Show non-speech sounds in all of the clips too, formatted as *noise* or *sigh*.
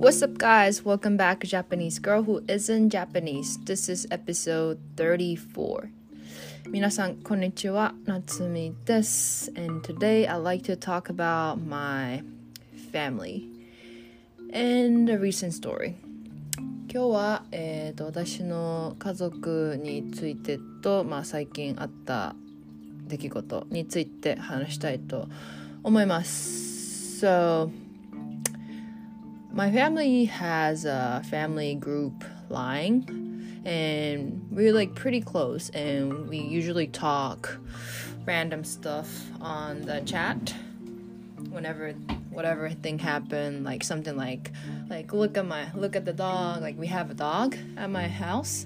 What's up, guys? Welcome back, Japanese girl who isn't Japanese. This is episode 34. 皆さん、こんにちは。夏美です。And today I'd like to talk about my family and a recent story. 今日は、えーと、私の家族についてと、まあ、最近あった出来事について話したいと思います。So, my family has a family group line and we're like pretty close and we usually talk random stuff on the chat whenever whatever thing happened like something like like look at my look at the dog like we have a dog at my house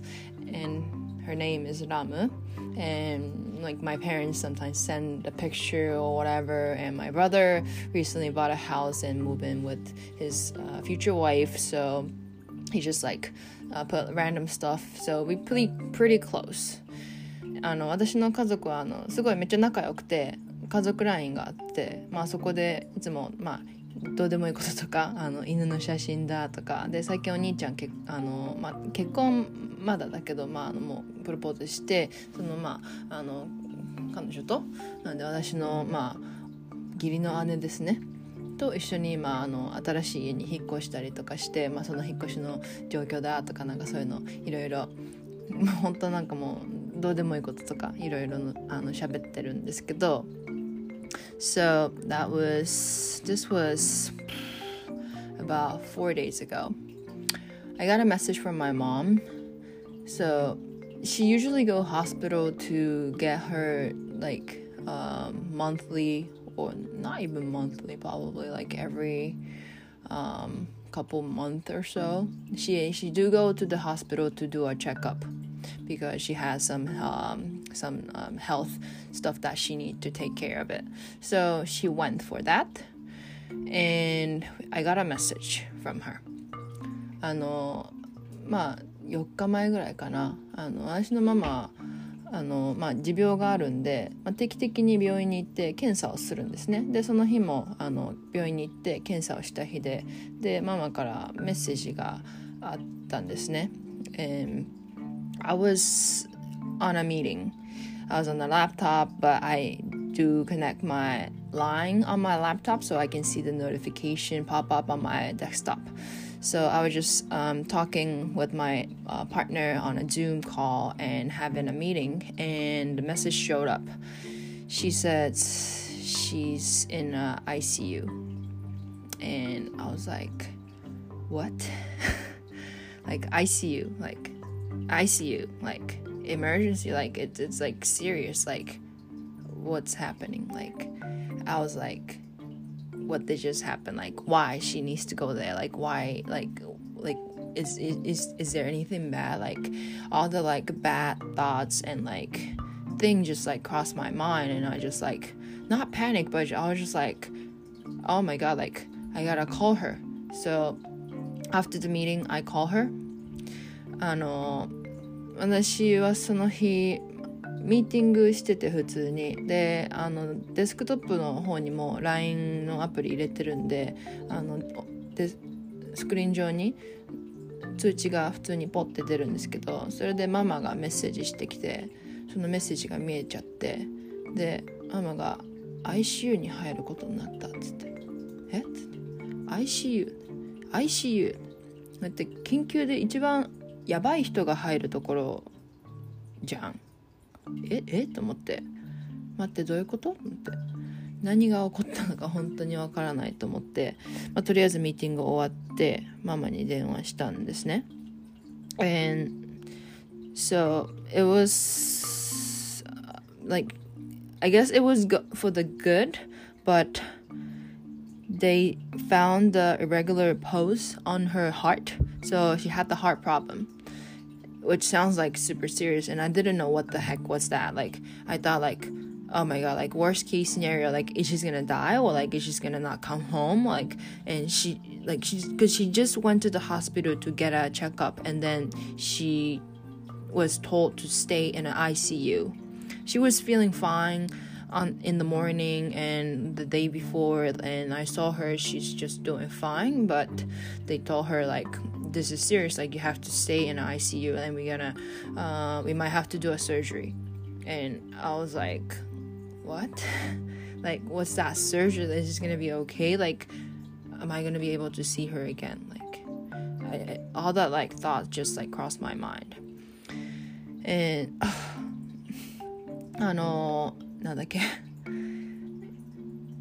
and her name is ramu and like my parents sometimes send a picture or whatever and my brother recently bought a house and moved in with his uh, future wife so he just like uh, put random stuff so we pretty pretty close あの私の家族はあのすごいめっちゃ仲良くて家族 LINE があってまあそこでいつもまあ どうでもいいこととかあの犬の写真だとかで最近お兄ちゃんけあの、まあ、結婚まだだけど、まあ、あのもうプロポーズしてそのまああの彼女となんで私のまあ義理の姉ですね。と一緒に、まあ、あの新しい家に引っ越したりとかして、まあ、その引っ越しの状況だとかなんかそういうのいろいろ本当なんかもうどうでもいいこととかいろいろあの喋ってるんですけど So that was this was about four days ago. I got a message from my mom. So she usually go hospital to get her like um, monthly or not even monthly, probably like every um, couple month or so. She she do go to the hospital to do a checkup because she has some um, some um, health stuff that she need to take care of it. So she went for that, and I got a message from her. あのまあ4日前ぐらいかなあの私のママあの、まあ、持病があるんで、まあ、定期的に病院に行って検査をするんですねでその日もあの病院に行って検査をした日ででママからメッセージがあったんですね。And I was on a meeting. I was on the laptop, but I do connect my line on my laptop so I can see the notification pop up on my desktop. So I was just um, talking with my uh, partner on a Zoom call and having a meeting, and the message showed up. She said she's in a ICU, and I was like, "What? *laughs* like ICU? Like ICU, like emergency, like it's it's like serious, like what's happening? Like I was like, what did just happen? Like why she needs to go there? Like why? Like like is is is there anything bad? Like all the like bad thoughts and like thing just like crossed my mind, and I just like not panic, but I was just like, oh my god, like I gotta call her. So after the meeting, I call her あの私はその日ミーティングしてて普通に。であのデスクトップの方にも LINE のアプリ入れてるんであのでスクリーン上に通知が普通にポッて出るんですけどそれでママがメッセージしてきてそのメッセージが見えちゃってでママが ICU に入ることになったっつって「えっ?」ICU ICU だって緊急で一番やばい人が入るところじゃんええと思って待ってどういうことって何が起こったのか本当にわからないと思って、まあ、とりあえずミーティング終わってママに電話したんですね and so it was like I guess it was for the good but they found the irregular pulse on her heart so she had the heart problem which sounds like super serious and i didn't know what the heck was that. Like i thought like oh my god like worst case scenario like is she gonna die or like is she gonna not come home? Like and she like she's because she just went to the hospital to get a checkup and then she was told to stay in an icu she was feeling fine on in the morning and the day before and I saw her she's just doing fine but they told her like this is serious like you have to stay in ICU and we're gonna uh, we might have to do a surgery and I was like what *laughs* like what's that surgery is this gonna be okay like am I gonna be able to see her again like I, I, all that like thoughts just like crossed my mind and *sighs* あのなんだっけ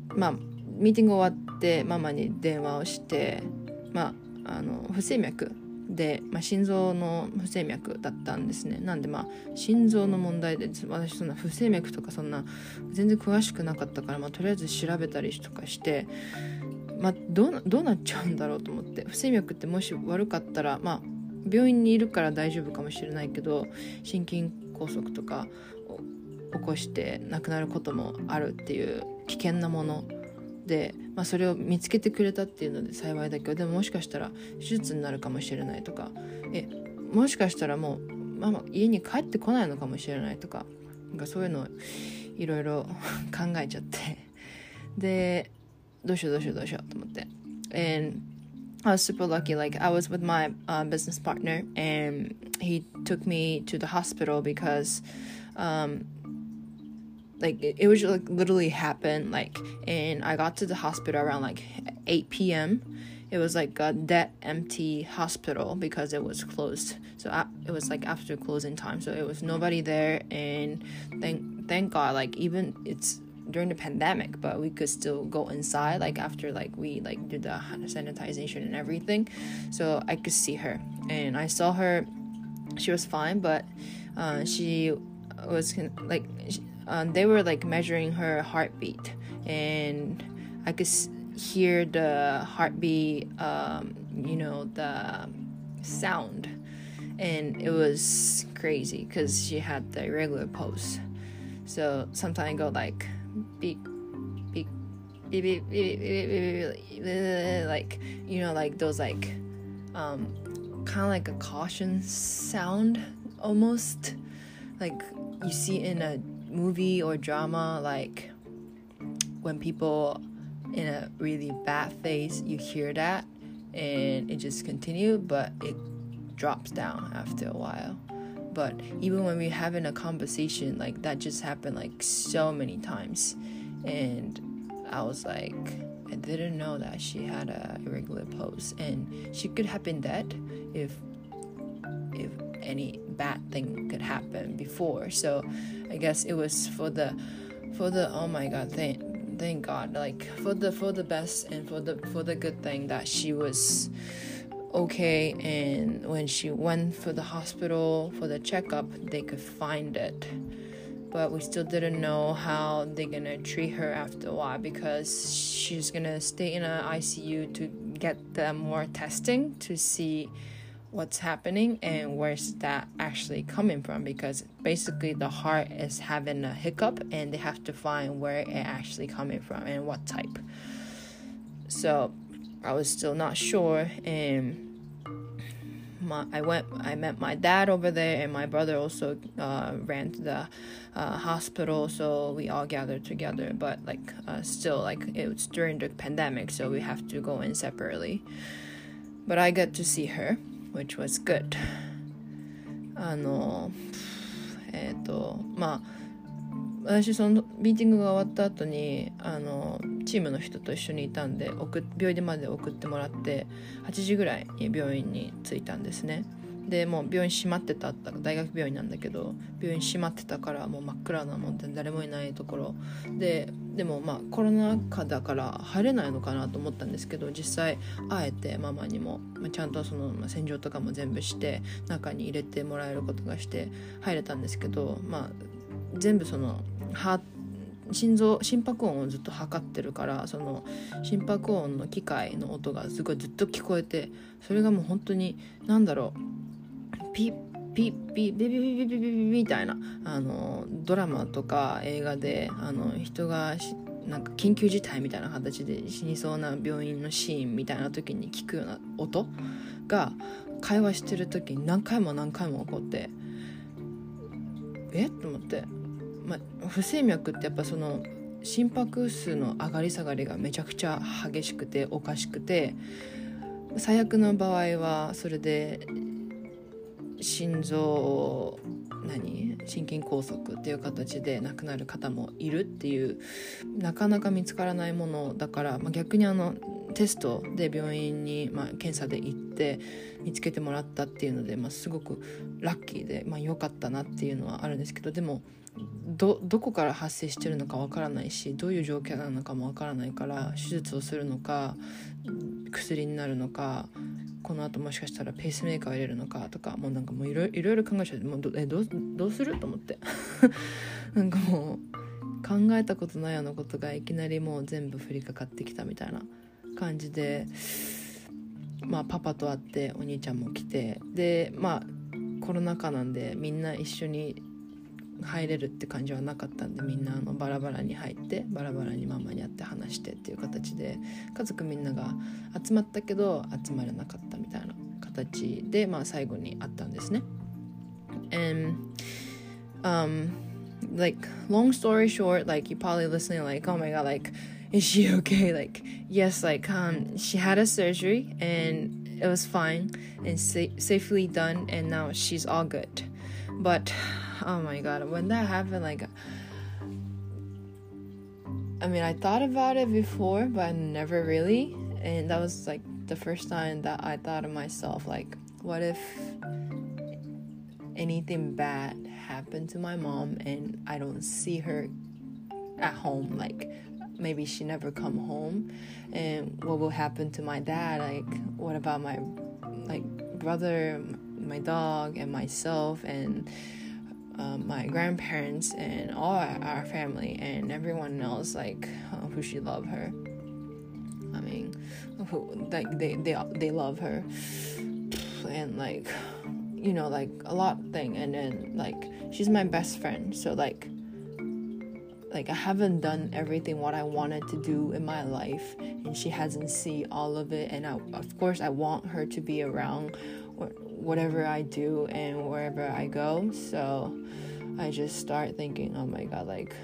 まあミーティング終わってママに電話をしてまあ *laughs* あの不整脈で、まあ、心臓の不整脈だったんですね。なんでまあ心臓の問題で私そんな不整脈とかそんな全然詳しくなかったから、まあ、とりあえず調べたりとかしてまあどうどうなっちゃうんだろうと思って不整脈ってもし悪かったらまあ病院にいるから大丈夫かもしれないけど心筋梗塞とか起こして亡くなることもあるっていう危険なもので、まあ、それを見つけてくれたっていうので幸いだけどでももしかしたら手術になるかもしれないとかえもしかしたらもうママ家に帰ってこないのかもしれないとかなんかそういうのをいろいろ *laughs* 考えちゃってでどうしようどうしようどうしようと思って。And I was super lucky. Like I was with my uh, business partner, and he took me to the hospital because um, like it, it was like literally happened like and i got to the hospital around like 8 p.m it was like a dead empty hospital because it was closed. So I, it was like after closing time. So it was nobody there and thank thank god like even it's during the pandemic but we could still go inside like after like we like did the sanitization and everything. So i could see her and i saw her. She was fine but uh, she was like um, they were like measuring her heartbeat and i could hear the heartbeat um, you know the sound and it was crazy because she had the irregular pulse so sometimes go like beep beep beep, beep, beep, beep, beep, like you know like those like um kind of like a caution sound almost like you see in a movie or drama like when people in a really bad phase you hear that and it just continue but it drops down after a while. But even when we're having a conversation like that just happened like so many times. And i was like i didn't know that she had a irregular pulse and she could have been dead if if any bad thing could happen before. So I guess it was for the for the oh my god thank thank God like for the for the best and for the for the good thing that she was okay and when she went for the hospital for the checkup they could find it but we still didn't know how they're gonna treat her after a while because she's gonna stay in an ICU to get the more testing to see what's happening and where's that actually coming from because basically the heart is having a hiccup and they have to find where it actually coming from and what type. So i was still not sure and my, I went I met my dad over there and my brother also uh, ran to the uh, hospital. So we all gathered together but like uh, still like it was during the pandemic so we have to go in separately. But I got to see her which was good. あのえっ、ー、とまあ私そのミーティングが終わった後にあのチームの人と一緒にいたんで送病院まで送ってもらって8時ぐらいに病院に着いたんですね。でもう病院閉まってた大学病院なんだけど病院閉まってたからもう真っ暗なもんで誰もいないところ。ででもまあコロナ禍だから入れないのかなと思ったんですけど実際あえてママにも、まあ、ちゃんとその、まあ、洗浄とかも全部して中に入れてもらえることがして入れたんですけどまあ全部その心臓心拍音をずっと測ってるからその心拍音の機械の音がすごいずっと聞こえてそれがもう本当に何だろうピッピッピッビビビビビビビみたいな。あのドラマとか映画であの人がなんか緊急事態みたいな形で死にそうな病院のシーンみたいな時に聞くような音が会話してる時に何回も何回も起こってえ？っと思って。まあ、不整脈ってやっぱその心拍数の上がり下がりがめちゃくちゃ激しくておかしくて最悪の場合はそれで心臓何？心筋梗塞っていう形で亡くなる方もいるっていうなかなか見つからないものだから、まあ、逆にあのテストで病院に、まあ、検査で行って見つけてもらったっていうので、まあ、すごくラッキーで、まあ、良かったなっていうのはあるんですけどでもどどこから発生してるのかわからないしどういう状況なのかもわからないから手術をするのか薬になるのかこの後もしかしたらペースメーカーを入れるのかとかもうなんかもういろいろ考えちゃってもうどえどうどうすると思って。*laughs* なんかもう考えたことないようなことがいきなりもう全部降りかかってきたみたいな感じでまあパパと会ってお兄ちゃんも来て。でまあコロナ禍なんでみんな一緒に入れるって感じはなかったんでみんなあのバラバラに入ってバラバラにママに会って話してっていう形で家族みんなが集まったけど集まれなかったみたいな形で、まあ、最後に会ったんですね。And um, like long story short, like you probably listening like, oh my god, like is she okay? Like yes, like um, she had a surgery and it was fine and sa- safely done, and now she's all good. But oh my god, when that happened, like, I mean, I thought about it before, but never really. And that was like the first time that I thought of myself, like, what if anything bad happened to my mom and I don't see her at home? Like, maybe she never come home and what will happen to my dad like what about my like brother my dog and myself and um, my grandparents and all our family and everyone else like uh, who she love her. I mean who like they they they love her. And like you know like a lot thing. And then like she's my best friend. So like like I haven't done everything what I wanted to do in my life. And she hasn't seen all of it. And I, of course I want her to be around whatever I do and wherever I go. So I just start thinking, oh my god, like,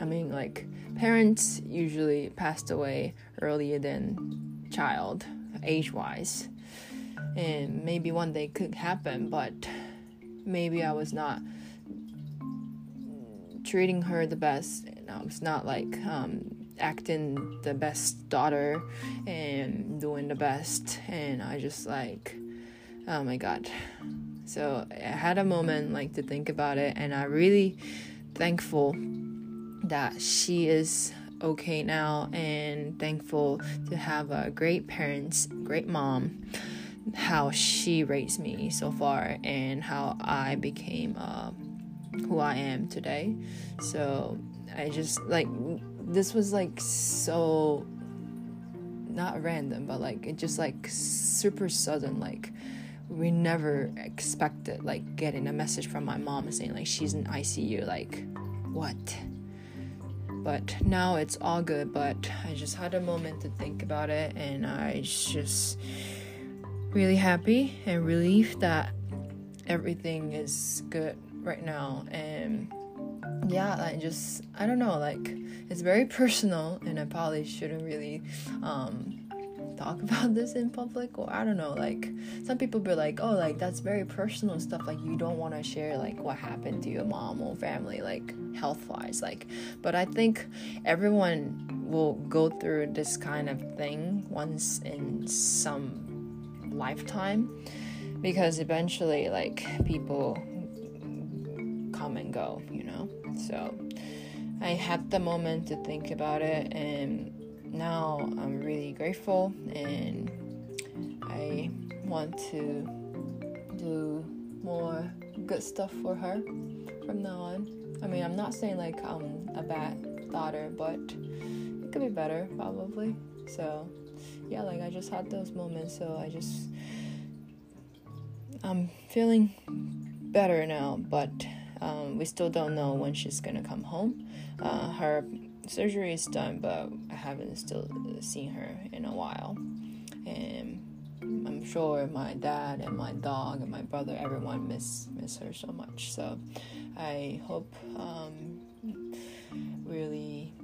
I mean, like, parents usually passed away earlier than child, age wise. And maybe one day could happen, but maybe I was not treating her the best. I was not like um, acting the best daughter and doing the best. And i just like oh my god. So i had a moment like to think about it. And i really thankful that she is okay now. And thankful to have a great parents great mom how she raised me so far and how i became uh, who i am today. So i just like this was like so not random, but like it just like super sudden. Like we never expected like getting a message from my mom saying like she's in ICU. Like what? But now it's all good. But I just had a moment to think about it, and I just really happy and relieved that everything is good right now and yeah i just i don't know like it's very personal and i probably shouldn't really um talk *laughs* about this in public or i don't know like some people be like oh like that's very personal stuff like you don't want to share like what happened to your mom or family like health wise like but i think everyone will go through this kind of thing once in some lifetime because eventually like people come and go you know so I had the moment to think about it, and now I'm really grateful, and I want to do more good stuff for her from now on. I mean, I'm not saying like I'm a bad daughter, but it could be better probably. So, yeah, like I just had those moments, so I just I'm feeling better now, but um, we still don't know when she's gonna come home. Uh, her surgery is done, but I haven't still seen her in a while. And I'm sure my dad and my dog and my brother, everyone miss miss her so much. So I hope um, really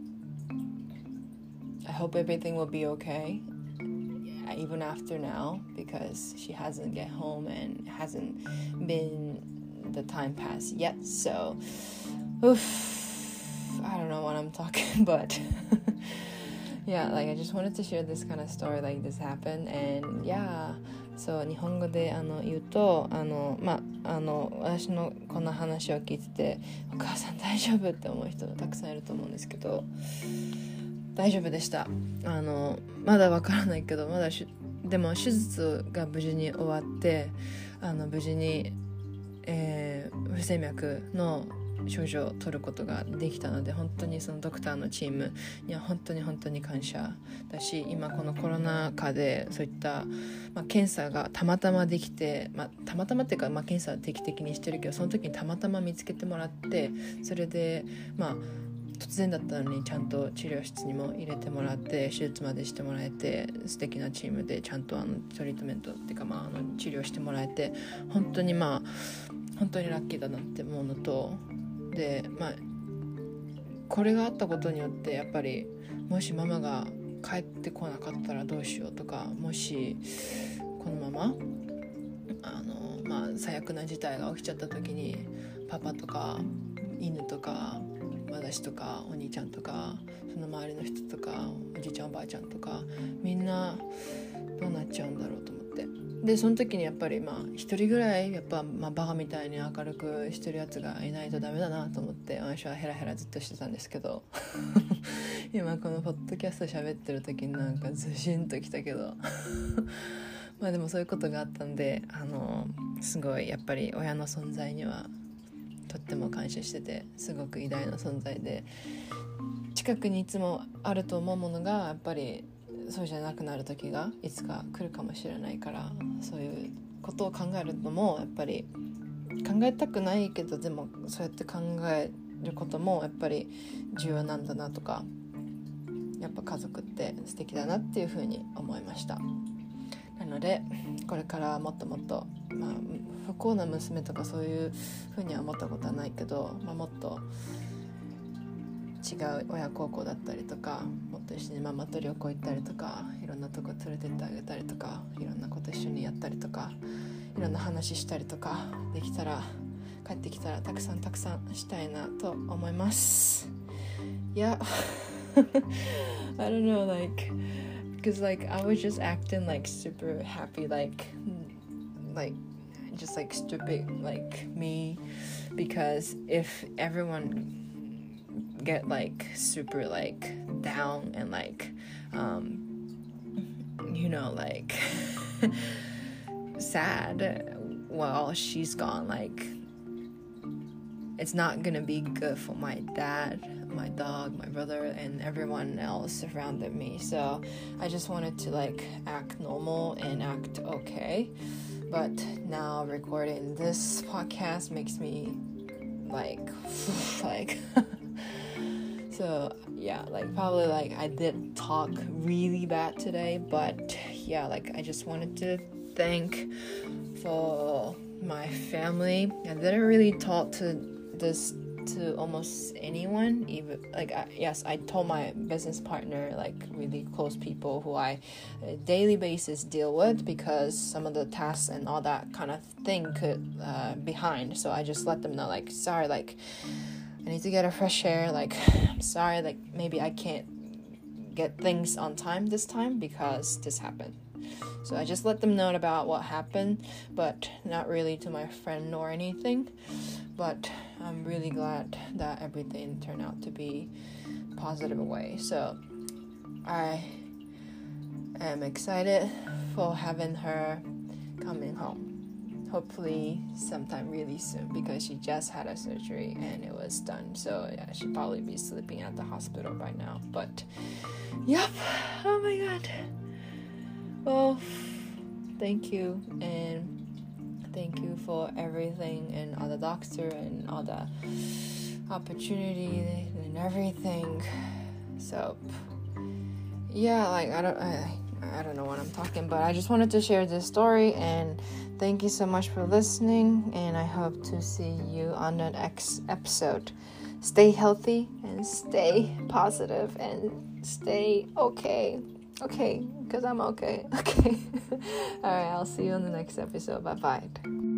I hope everything will be okay even after now because she hasn't get home and hasn't been the time pass yet so oof, I don't know what I'm talking but yeah like I just wanted to share this kind of story like this happened and yeah そう日本語であの言うとあの、まあ、あの私のこんな話を聞いててお母さん大丈夫って思う人たくさんいると思うんですけど大丈夫でしたあのまだわからないけどまだでも手術が無事に終わってあの無事に、えー、不整脈の症状を取ることができたので本当にそのドクターのチームには本当に本当に感謝だし今このコロナ禍でそういった、まあ、検査がたまたまできて、まあ、たまたまっていうか、まあ、検査は定期的にしてるけどその時にたまたま見つけてもらってそれでまあ突然だったのにちゃんと治療室にも入れてもらって手術までしてもらえて素敵なチームでちゃんとあのトリートメントっていうか、まあ、あの治療してもらえて本当にまあ本当にラッキーだなって思うのとでまあこれがあったことによってやっぱりもしママが帰ってこなかったらどうしようとかもしこのままあの、まあ、最悪な事態が起きちゃった時にパパとか犬とか私とかお兄ちゃんとかその周りの人とかおじいちゃんおばあちゃんとかみんなどうなっちゃうんだろうと思って。でその時にやっぱりまあ一人ぐらいやっぱ、まあ、バカみたいに明るくしてるやつがいないとダメだなと思って私はヘラヘラずっとしてたんですけど。*laughs* 今このポッドキャスト喋ってる時になんかズシンときたけど。*laughs* まあでもそういうことがあったんであのすごいやっぱり親の存在にはとっても感謝しててすごく偉大な存在で近くにいつもあると思うものがやっぱりそうじゃなくなる時がいつか来るかもしれないからそういうことを考えるのもやっぱり考えたくないけどでもそうやって考えることもやっぱり重要なんだなとかやっぱ家族って素敵だなっていうふうに思いました。なのでこれからもっともっと、まあ、不幸な娘とかそういうふうには思ったことはないけど、まあ、もっと違う親孝行だったりとかもっと一緒にママと旅行行ったりとかいろんなとこ連れてってあげたりとかいろんなこと一緒にやったりとかいろんな話したりとかできたら帰ってきたらたくさんたくさんしたいなと思います。いや *laughs* I don't know like because like I was just acting like super happy like like just like stupid like me because if everyone get like super like down and like um you know like *laughs* sad while she's gone like it's not gonna be good for my dad my dog my brother and everyone else around me. So i just wanted to like act normal and act okay but now recording this podcast makes me like *laughs* like *laughs* so yeah like probably like i did talk really bad today but yeah like i just wanted to thank for my family. I didn't really talk to this to almost anyone even like I, yes i told my business partner like really close people who i daily basis deal with because some of the tasks and all that kind of thing could uh, behind. So i just let them know like sorry like i need to get a fresh air. Like *laughs* i'm sorry like maybe i can't get things on time this time because this happened. So I just let them know about what happened, but not really to my friend or anything. But I'm really glad that everything turned out to be positive way. So I am excited for having her coming home. Hopefully, sometime really soon because she just had a surgery and it was done. So, yeah, she'd probably be sleeping at the hospital by now. But, yep, oh my god. Well, thank you and thank you for everything and all the doctor and all the opportunity and everything. So yeah, like I don't I I don't know what I'm talking, but I just wanted to share this story and thank you so much for listening. And I hope to see you on the next episode. Stay healthy and stay positive and stay okay. Okay, because I'm okay. *laughs* Okay. All right, I'll see you in the next episode. Bye bye.